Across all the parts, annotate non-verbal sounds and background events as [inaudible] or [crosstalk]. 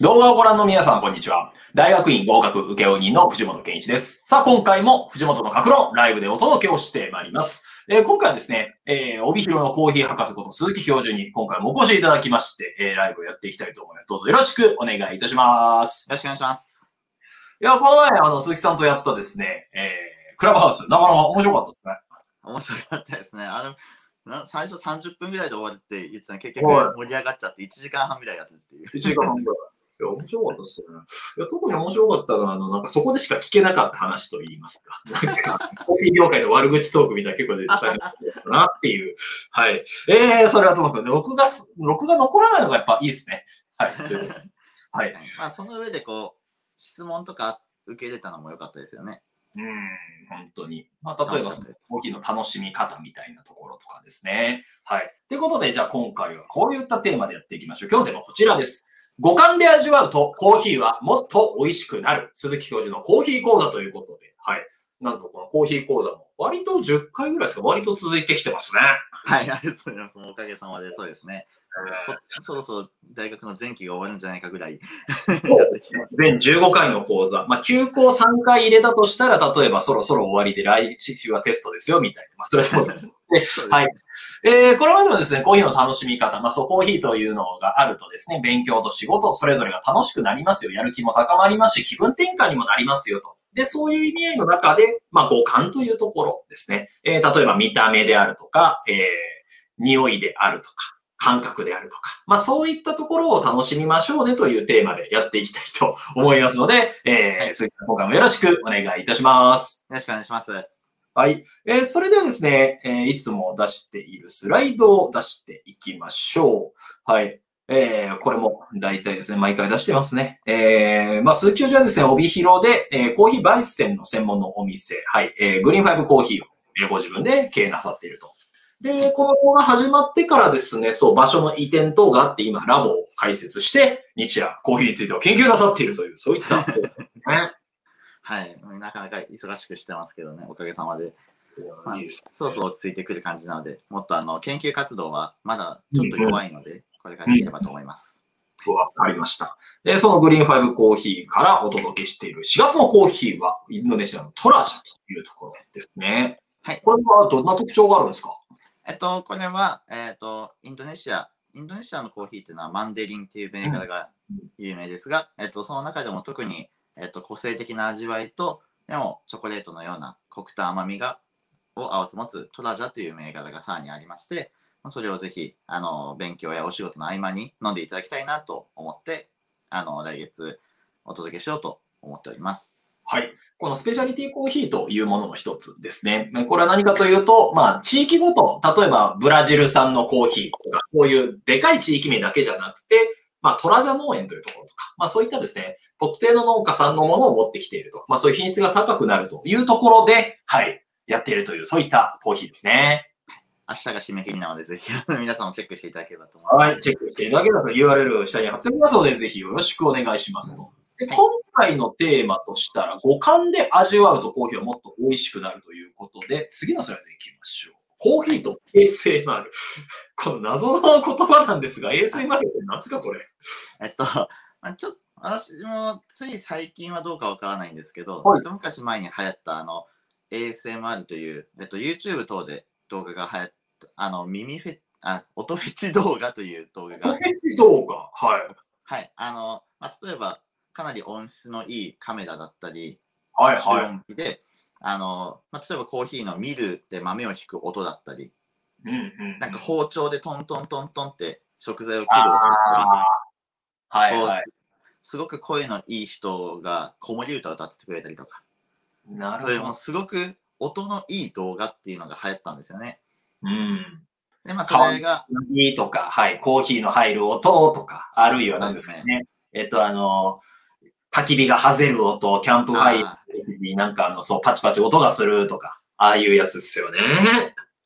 動画をご覧の皆さん、こんにちは。大学院合格受負人の藤本健一です。さあ、今回も藤本の格論ライブでお届けをしてまいります。えー今回はですね、えー帯広のコーヒー博士こと鈴木教授に今回もお越しいただきまして、えーライブをやっていきたいと思います。どうぞよろしくお願いいたします。よろしくお願いします。いや、この前、あの、鈴木さんとやったですね、えークラブハウス、なかなか面白かったですね。面白かったですね。あの、な最初30分ぐらいで終わるって言ってた結局はい盛り上がっちゃって1時間半ぐらいやってるっていう。1時間半ぐらい。いや、面白かったっすよね。いや、特に面白かったのは、あの、なんかそこでしか聞けなかった話と言いますか。[laughs] なんか、コーヒー業界の悪口トークみたいな結構出てたなっていう。はい。えー、それはともかく、録画す、録画残らないのがやっぱいいですね。はい。[laughs] はい。まあその上でこう、質問とか受け入れたのも良かったですよね。うん、本当に。まあ、例えば、コーヒーの楽しみ方みたいなところとかですね。はい。ということで、じゃあ今回はこういったテーマでやっていきましょう。今日のテーマはこちらです。五感で味わうとコーヒーはもっと美味しくなる。鈴木教授のコーヒー講座ということで、はい。なんとこのコーヒー講座も割と10回ぐらいですか割と続いてきてますね。はい、ありがとうございます。おかげさまでそうですね。こそろそろ大学の前期が終わるんじゃないかぐらい。全15回の講座。まあ、休校3回入れたとしたら、例えばそろそろ終わりで来週はテストですよ、みたいな。まあ、それともそうですはいえーこれまではですね、コーヒーの楽しみ方、まあそう、コーヒーというのがあるとですね、勉強と仕事、それぞれが楽しくなりますよ。やる気も高まりますし、気分転換にもなりますよと。で、そういう意味合いの中で、まあ、五感というところですね。えー例えば見た目であるとか、えー匂いであるとか、感覚であるとか、まあそういったところを楽しみましょうねというテーマでやっていきたいと思いますので、えー、はい鈴木さん今回もよろしくお願いいたします。よろしくお願いします。はい。えーそれではですね、えーいつも出しているスライドを出していきましょう。はい。えーこれも大体ですね、毎回出してますね。えーまあ、鈴木教授はですね、帯広で、えーコーヒー焙煎の専門のお店、はい、えーグリーンファイブコーヒーをえーご自分で経営なさっていると。で、この子が始まってからですね、そう、場所の移転等があって、今、ラボを開設して、日夜、コーヒーについてを研究なさっているという、そういった、ね、はい。なかなか忙しくしてますけどね、おかげさまで。まあそろそろ落ち着いてくる感じなので、もっとあの研究活動はまだちょっと弱いので、これからいければと思います。わかりました。で、そのグリーンファイブコーヒーからお届けしている4月のコーヒーはインドネシアのトラジャというところですね。はいこれはどんな特徴があるんですか？えっと、これは、えっと、インドネシア、インドネシアのコーヒーっていうのはマンデリンっていう銘柄が有名ですが、えっと、その中でも特に、えっと、個性的な味わいと、でもチョコレートのようなコクと甘みが、を併せ持つトラジャという銘柄がさらにありまして、それをぜひ、あの、勉強やお仕事の合間に飲んでいただきたいなと思って、あの、来月お届けしようと思っております。はい。このスペシャリティコーヒーというものの一つですね。これは何かというと、まあ、地域ごと、例えばブラジル産のコーヒーとか、そういうでかい地域名だけじゃなくて、まあ、トラジャ農園というところとか、まあ、そういったですね、特定の農家さんのものを持ってきていると。まあ、そういう品質が高くなるというところで、はい、やっているという、そういったコーヒーですね。明日が締め切りなので、ぜひ皆さんもチェックしていただければと思います。はい、チェックしていただければと URL を下に貼っておきますので、ぜひよろしくお願いしますと。ではい今回のテーマとしたら、五感で味わうとコーヒーはもっと美味しくなるということで、次のスライドに行きましょう。コーヒーと ASMR。[laughs] この謎の言葉なんですが、ASMR って何すかこれ？えっと、まあ、ちょっと、私もつい最近はどうかわからないんですけど、はい一昔前に流行ったあの ASMR という、えっと、YouTube 等で動画が流行った、あの耳フェあ、音フェチ動画という動画が、コーヒー動画？はい。はい、あの、まあ、例えば、かなり音質のいいカメラだったり、はい、集はい。音機で、あの、まあ、例えばコーヒーのミルで豆を引く音だったり、うんうん。なんか包丁でトントントントンって食材を切る音だったり、はい、はい。すごく声のいい人が子守歌を歌っててくれたりとか、なそれもるほど。すごく音のいい動画っていうのが流行ったんですよね。うん。で、まあ、それが、いいとか、はい、コーヒーの入る音とか、あるいは何ですかそうね。えっと、あの、焚き火がはぜる音、キャンプファイヤあーになんかあの、そう、パチパチ音がするとか、ああいうやつですよね。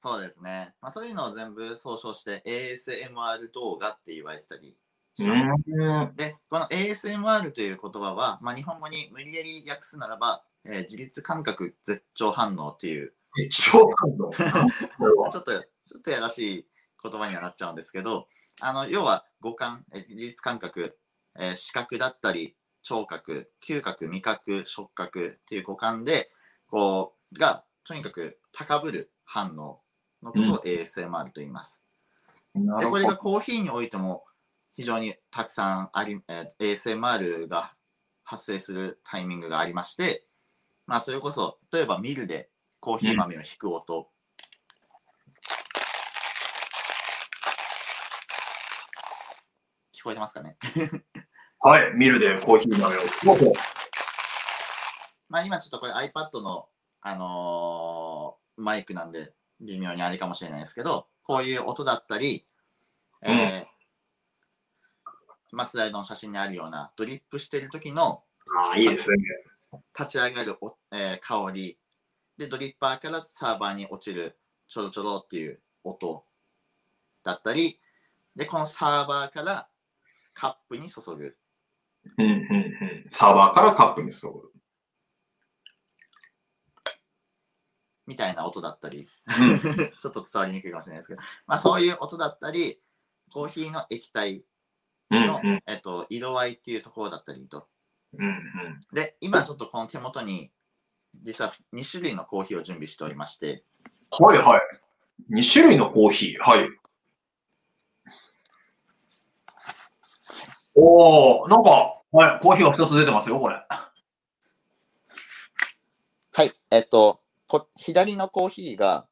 そうですね。まあ、そういうのを全部総称して ASMR 動画って言われたりします。うん。で、この ASMR という言葉は、まあ、日本語に無理やり訳すならば、えー自律感覚絶頂反応っていう、超反応？[laughs] ちょっと、ちょっとやらしい言葉にはなっちゃうんですけど、あの、要は五感、えー自律感覚、えー視覚だったり、聴覚、嗅覚、味覚、触覚っていう五感で、こう、が、とにかく高ぶる反応のことを ASMR と言います。で、なるほど。これがコーヒーにおいても非常にたくさんあり、えー ASMR が発生するタイミングがありまして、まあ、それこそ、例えばミルでコーヒー豆を引く音、聞こえてますかね？はい。ミルでコーヒー豆を。まあ今ちょっとこれ iPad の、あのーマイクなんで微妙にあれかもしれないですけど、こういう音だったり、えーまあスライドの写真にあるようなドリップしてる時のああ、いいですね。立ち上がるお、えー香りでドリッパーからサーバーに落ちるちょろちょろっていう音だったりでこのサーバーからカップに注ぐうんうんうん。サーバーからカップに注ぐ。みたいな音だったりうん [laughs] ちょっと伝わりにくいかもしれないですけど、まあ、そういう音だったりコーヒーの液体の、うんうんえっと、色合いっていうところだったりとうんうん。で今ちょっとこの手元に実は2種類のコーヒーを準備しておりましてはいはい。2種類のコーヒー。はい。おー、なんか、はい、コーヒーが2つ出てますよ、これ。はいえっとこ左のコーヒーが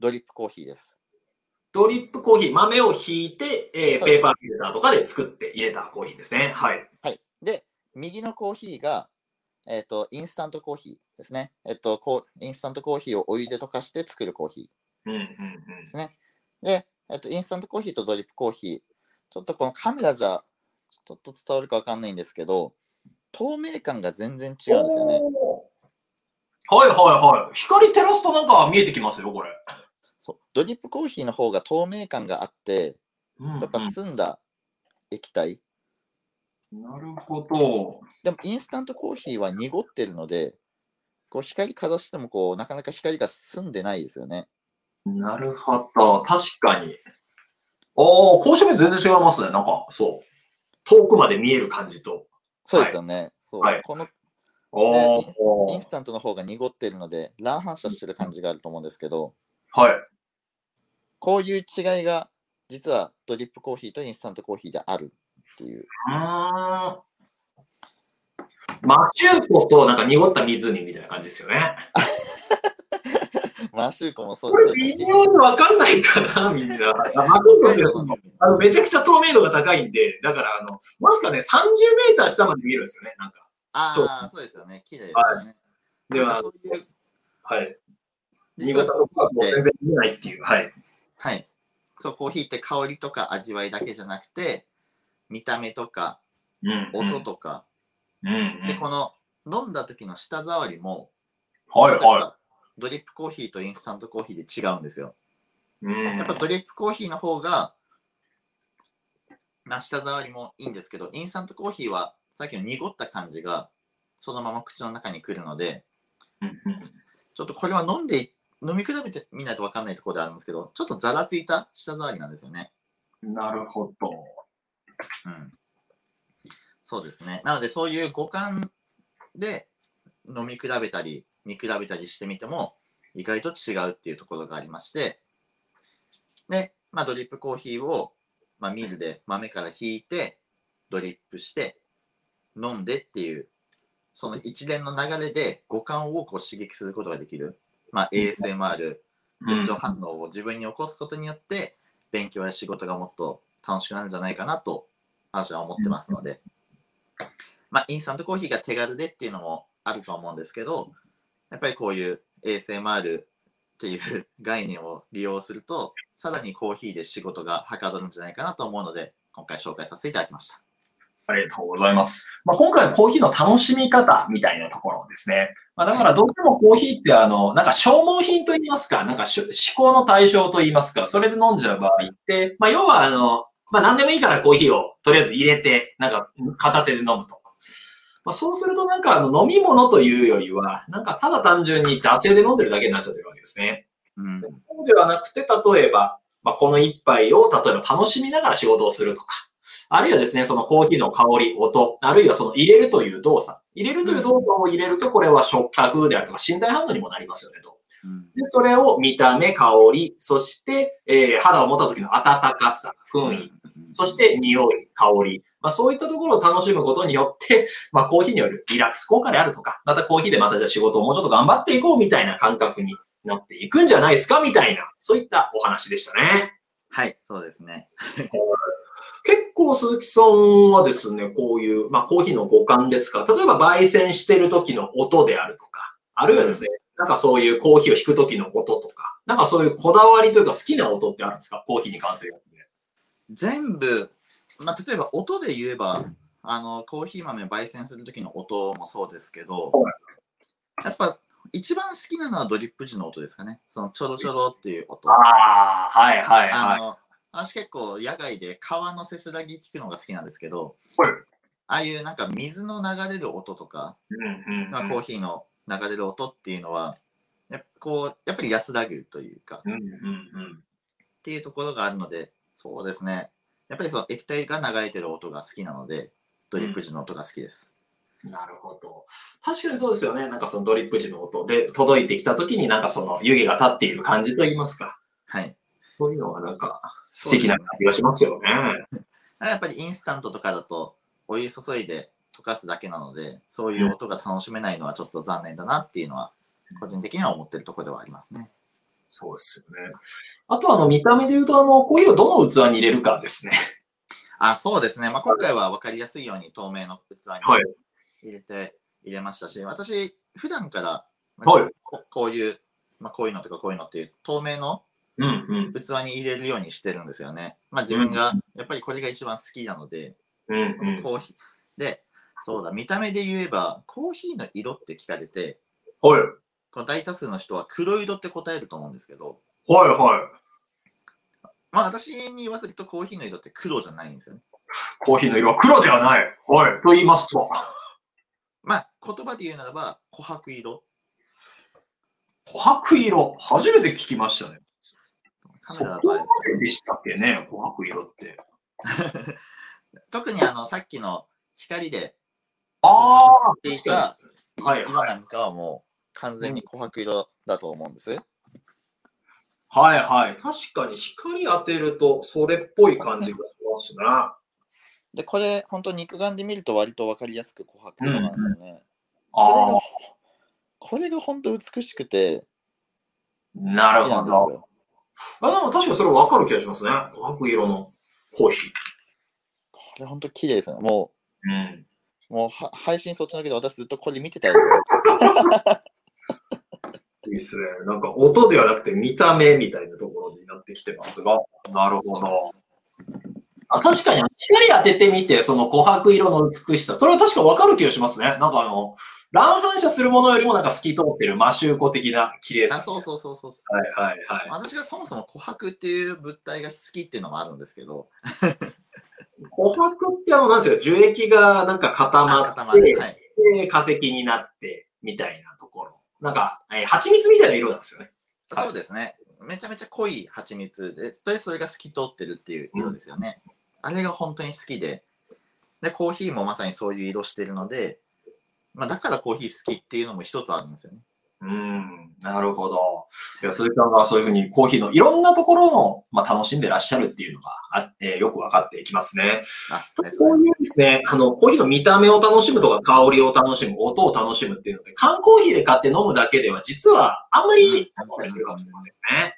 ドリップコーヒーですドリップコーヒー、豆をひいて、えーペーパーフィルターとかで作って入れたコーヒーですね。はい。はい。で、右のコーヒーが、えっ、と、インスタントコーヒーですね。えっ、とこう、インスタントコーヒーをお湯で溶かして作るコーヒうんうんーですね。で、えっ、と、インスタントコーヒーとドリップコーヒー、ちょっとこのカメラじゃ、ちょっと伝わるかわかんないんですけど、透明感が全然違うん。うんですよね。はいはいはい。光照らすとなんか見えてきますよ、これ。そうドリップコーヒーの方が透明感があって、うんやっぱ澄んだ液体。なるほど。でも、インスタントコーヒーは濁ってるので、こう光かざしてもこうなかなか光が澄んでないですよね。なるほど。確かに。おー、公式目全然違いますね。なんか、そう。遠くまで見える感じと。そうですよね。そうはいこのおーインス。タントの方が濁ってるので、乱反射してる感じがあると思うんですけど、はい。こういう違いが実はドリップコーヒーとインスタントコーヒーであるっていう。うーん。マシューコとなんか濁った湖みたいな感じですよね。[laughs] マーシューコもそうこれ微妙にわかんないかな、みんな。あマシューコってそのあのめちゃくちゃ透明度が高いんで、だから、あの、わずかね、30メーター下まで見えるんですよね、なんか。ああ、そうですよね。綺麗ですよね。ではいう、はは濁ったとこはもう全然見えないっていう。はい。はい。そう、コーヒーって香りとか味わいだけじゃなくて、見た目とかうん、うん。音とか、うん、うん。で、この飲んだ時の舌触りも、はい、はドリップコーヒーとインスタントコーヒーで違うんですよ。い。うん。やっぱドリップコーヒーの方が、まあ、舌触りもいいんですけど、インスタントコーヒーはさっきの濁った感じがそのまま口の中に来るので、ちょっとこれは飲んでい、飲み比べてみないと分かんないところであるんですけど、ちょっとざらついた舌触りなんですよね。なるほど。うん。そうですね。なので、そういう五感で飲み比べたり、見比べたりしてみても、意外と違うっていうところがありまして、で、まあ、ドリップコーヒーを、まあ、ミルで豆からひいて、ドリップして、飲んでっていう、その一連の流れで五感をこう刺激することができる。まあ、ASMR、うん。現状反応を自分に起こすことによって、勉強や仕事がもっと楽しくなるんじゃないかなと、私は思ってますので、まあ、インスタントコーヒーが手軽でっていうのもあると思うんですけど、やっぱりこういう ASMR っていう概念を利用すると、さらにコーヒーで仕事がはかどるんじゃないかなと思うので、今回紹介させていただきました。ありがとうございます。まあ、今回はコーヒーの楽しみ方みたいなところですね。まあ、だからどうしてもコーヒーってあの、なんか消耗品と言いますか、なんか思考の対象と言いますか、それで飲んじゃう場合って、まあ、要はあの、まあ、何でもいいからコーヒーをとりあえず入れて、なんか片手で飲むと。まあ、そうするとなんかあの飲み物というよりは、なんかただ単純に惰性で飲んでるだけになっちゃってるわけですね。うん。そうではなくて、例えば、まあ、この一杯を例えば楽しみながら仕事をするとか、あるいはですね、そのコーヒーの香り、音、あるいはその入れるという動作。入れるという動作を入れると、これは触覚であるとか身体反応にもなりますよね、と。うんで、それを見た目、香り、そして、えー肌を持った時の温かさ、雰囲気、そして匂い、香り。まあそういったところを楽しむことによって、[laughs] まあコーヒーによるリラックス効果であるとか、またコーヒーでまたじゃあ仕事をもうちょっと頑張っていこうみたいな感覚になっていくんじゃないですかみたいな、そういったお話でしたね。はい、そうですね。[laughs] 結構鈴木さんはですね、こういう、まあコーヒーの五感ですか、例えば焙煎してる時の音であるとか、あるいはですね、なんかそういうコーヒーを引く時の音とか、なんかそういうこだわりというか好きな音ってあるんですか？コーヒーに関するやつで。全部、まあ、例えば音で言えば、あのコーヒー豆焙煎する時の音もそうですけど、やっぱ一番好きなのはドリップ時の音ですかね。そのちょろちょろっていう音。ああ、はいはいはい。あの私結構野外で川のせせらぎ聞くのが好きなんですけど、はいああいうなんか水の流れる音とか、まあ、コーヒーの流れる音っていうのは、やっぱこうやっぱり安らぐというか、っていうところがあるので、そうですね。やっぱりその液体が流れてる音が好きなので、ドリップ時の音が好きです。なるほど。確かにそうですよね。なんかそのドリップ時の音で届いてきた時になんかその湯気が立っている感じといいますか。はい。そういうのがなんか素敵な感じがしますよね。やっぱりインスタントとかだと、お湯注いで溶かすだけなので、そういう音が楽しめないのはちょっと残念だなっていうのは、個人的には思ってるところではありますね。そうですよね。あとあの見た目で言うとあのコーヒーをどの器に入れるかですね。[laughs] あ、そうですね。まあ、今回は分かりやすいように透明の器にはい入れて、入れましたし、私、普段から、はいここういう、まあ、こういうのとかこういうのっていう透明のうんうん。器に入れるようにしてるんですよね。まあ自分が、やっぱりこれが一番好きなので、うんそのコーヒー。で、そうだ、見た目で言えば、コーヒーの色って聞かれて、はい。この大多数の人は黒色って答えると思うんですけど、はいはい。まあ私に言わせるとコーヒーの色って黒じゃないんですよね。コーヒーの色は黒ではない。はい。と言いますと。まあ言葉で言うならば、琥珀色。琥珀色。初めて聞きましたね。カメラだとあれでしたっけね、琥珀色って。[laughs] 特にあの、さっきの光でああっていたはい色なんかはもう完全に琥珀色だと思うんです。はいはい。確かに光当てるとそれっぽい感じがしますね。で、これ、本当肉眼で見ると割と分かりやすく琥珀色なんですよね。ああこれが、本当美しくて、なるほど。あでも確かにそれ分かる気がしますね。琥珀色のコーヒこれ本当綺麗ですね。もー。うん。う、もうは配信そっちのけど、私ずっとこれ見てたんですよ。[laughs] いいっすね。なんか音ではなくて見た目みたいなところになってきてますが。なるほど。あ確かに光当ててみて、その琥珀色の美しさ、それは確か分かる気がしますね。なんかあの、乱反射するものよりもなんか透き通ってるマシューコ的な綺麗さ。あそうそうそうそう。はいはいはい。私がそもそも琥珀っていう物体が好きっていうのもあるんですけど、琥珀ってあの、なんですよ、樹液がなんか固まって、るはい。で化石になって、みたいなところ。なんか、えー蜂蜜みたいな色なんですよね。はいそうですね。めちゃめちゃ濃い蜂蜜で、でそれが透き通ってるっていう色ですよね。あれが本当に好きで、で、コーヒーもまさにそういう色してるので、まあ、だからコーヒー好きっていうのも一つあるんですよね。うん、なるほど。いや、鈴木さんがそういうふうにコーヒーのいろんなところを、まあ、楽しんでらっしゃるっていうのがあ、えーよくわかってきますね。こういうですね、あの、コーヒーの見た目を楽しむとか、香りを楽しむ、音を楽しむっていうので、缶コーヒーで買って飲むだけでは、実はあんまり、あったりするかもしれませんね。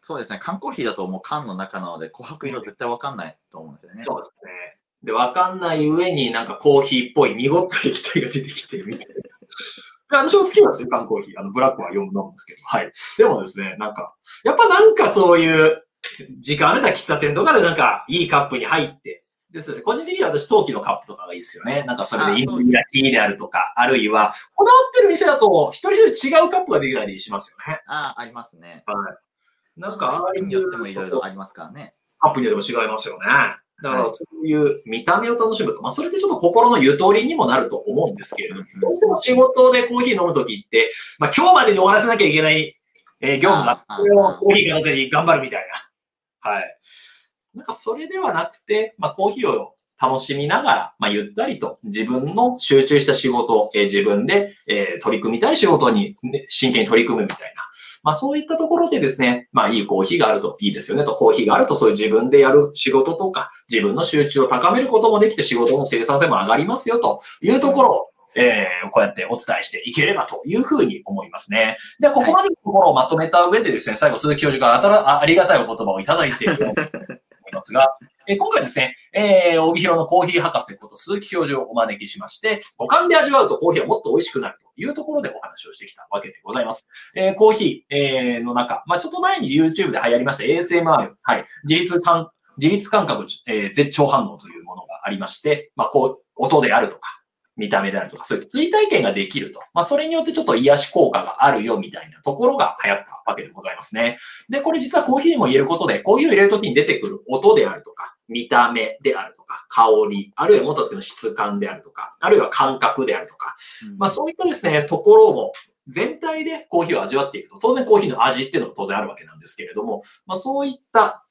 そうですね。缶コーヒーだともう缶の中なので、琥珀色絶対わかんないと思うんですよね。そうですね。で、わかんない上になんかコーヒーっぽい濁った液体が出てきてみたいな。私も好きなんですよ、缶コーヒー。あの、ブラックは読む飲むんですけど。はい。でもですね、なんか、やっぱなんかそういう、時間あるた喫茶店とかでなんか、いいカップに入って、ですので、個人的には私、陶器のカップとかがいいですよね。なんかそれでインドニアティーであるとか、あるいは、こだわってる店だと、一人一人違うカップができたりしますよね。ああ、ありますね。はい。なんか、ああによってもいろいろありますからね。カップによっても違いますよね。だからそういう見た目を楽しむと、まあそれってちょっと心のゆとりにもなると思うんですけれども、うん。どうしても仕事でコーヒー飲むときって、まあ今日までに終わらせなきゃいけない、えー業務が、ああそれをコーヒー片手に頑張るみたいな。はい。なんかそれではなくて、まあ、コーヒーを楽しみながら、まあ、ゆったりと自分の集中した仕事、えー、自分で、えー、取り組みたい仕事に、ね、真剣に取り組むみたいな。まあ、そういったところでですね、まあ、いいコーヒーがあるといいですよねと。コーヒーがあるとそういう自分でやる仕事とか、自分の集中を高めることもできて仕事の生産性も上がりますよというところを、えー、こうやってお伝えしていければというふうに思いますね。で、ここまでのところをまとめた上でですね、最後鈴木教授からありがたいお言葉をいただいていると思いますが、え今回ですね、えー、帯広のコーヒー博士こと鈴木教授をお招きしまして、五感で味わうとコーヒーはもっと美味しくなるというところでお話をしてきたわけでございます。えー、コーヒー、えー、の中、まあ、ちょっと前に YouTube で流行りました ASMR、はい、自律感、自律感覚、えー、絶頂反応というものがありまして、まあ、こう、音であるとか、見た目であるとか、そういう追体験ができると。まあ、それによってちょっと癒し効果があるよみたいなところが流行ったわけでございますね。で、これ実はコーヒーにも言えることで、コーヒーを入れるときに出てくる音であるとか、見た目であるとか、香り、あるいは持った時の質感であるとか、あるいは感覚であるとか、うん、まあそういったですね、ところも全体でコーヒーを味わっていくと、当然コーヒーの味っていうのも当然あるわけなんですけれども、まあそういった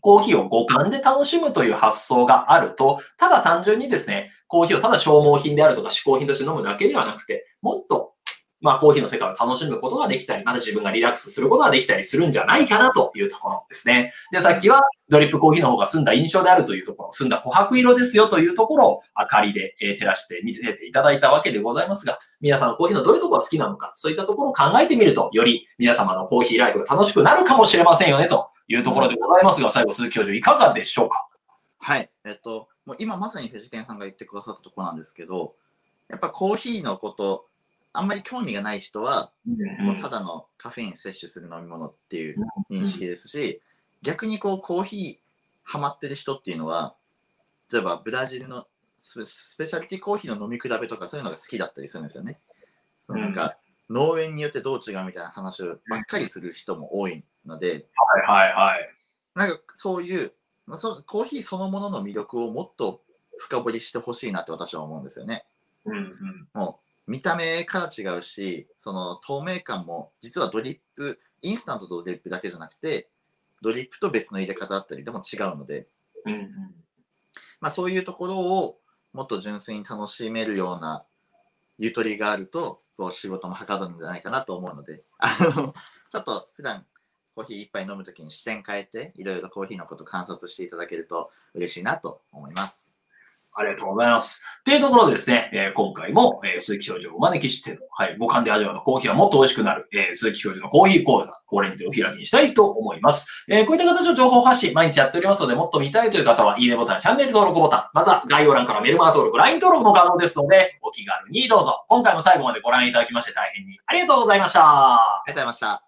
コーヒーを五感で楽しむという発想があると、ただ単純にですね、コーヒーをただ消耗品であるとか嗜好品として飲むだけではなくて、もっとまあ、コーヒーの世界を楽しむことができたり、また自分がリラックスすることができたりするんじゃないかなというところですね。で、さっきはドリップコーヒーの方が澄んだ印象であるというところ、澄んだ琥珀色ですよというところを明かりで照らして見せていただいたわけでございますが、皆さんコーヒーのどういうところが好きなのか、そういったところを考えてみると、より皆様のコーヒーライフが楽しくなるかもしれませんよねというところでございますが、最後鈴木教授いかがでしょうか？はい。えっと、もう今まさに藤健さんが言ってくださったところなんですけど、やっぱコーヒーのこと、あんまり興味がない人は、もうただのカフェイン摂取する飲み物っていう認識ですし、逆にこうコーヒーハマってる人っていうのは、例えばブラジルのスペシャリティコーヒーの飲み比べとかそういうのが好きだったりするんですよね。なんか農園によってどう違うみたいな話をばっかりする人も多いので、はいはいはい。なんかそういう、まあ、そコーヒーそのものの魅力をもっと深掘りしてほしいなって私は思うんですよね。うんうん、もう見た目から違うし、その透明感も実はドリップ、インスタントとドリップだけじゃなくて、ドリップと別の入れ方だったりでも違うので、うんうん、まあ、そういうところをもっと純粋に楽しめるようなゆとりがあると、こう仕事もはかどるんじゃないかなと思うので、あの、ちょっと普段コーヒー一杯飲むときに視点変えて、いろいろコーヒーのこと観察していただけると嬉しいなと思います。ありがとうございます。というところでですね、えー、今回も、えー、鈴木教授をお招きしての、はい、五感で味わうのコーヒーはもっと美味しくなる、えー、鈴木教授のコーヒー講座、これにてお開きにしたいと思います。えー、こういった形の情報発信、毎日やっておりますので、もっと見たいという方は、いいねボタン、チャンネル登録ボタン、また概要欄からメルマガ登録、LINE 登録も可能ですので、お気軽にどうぞ。今回も最後までご覧いただきまして大変にありがとうございました。ありがとうございました。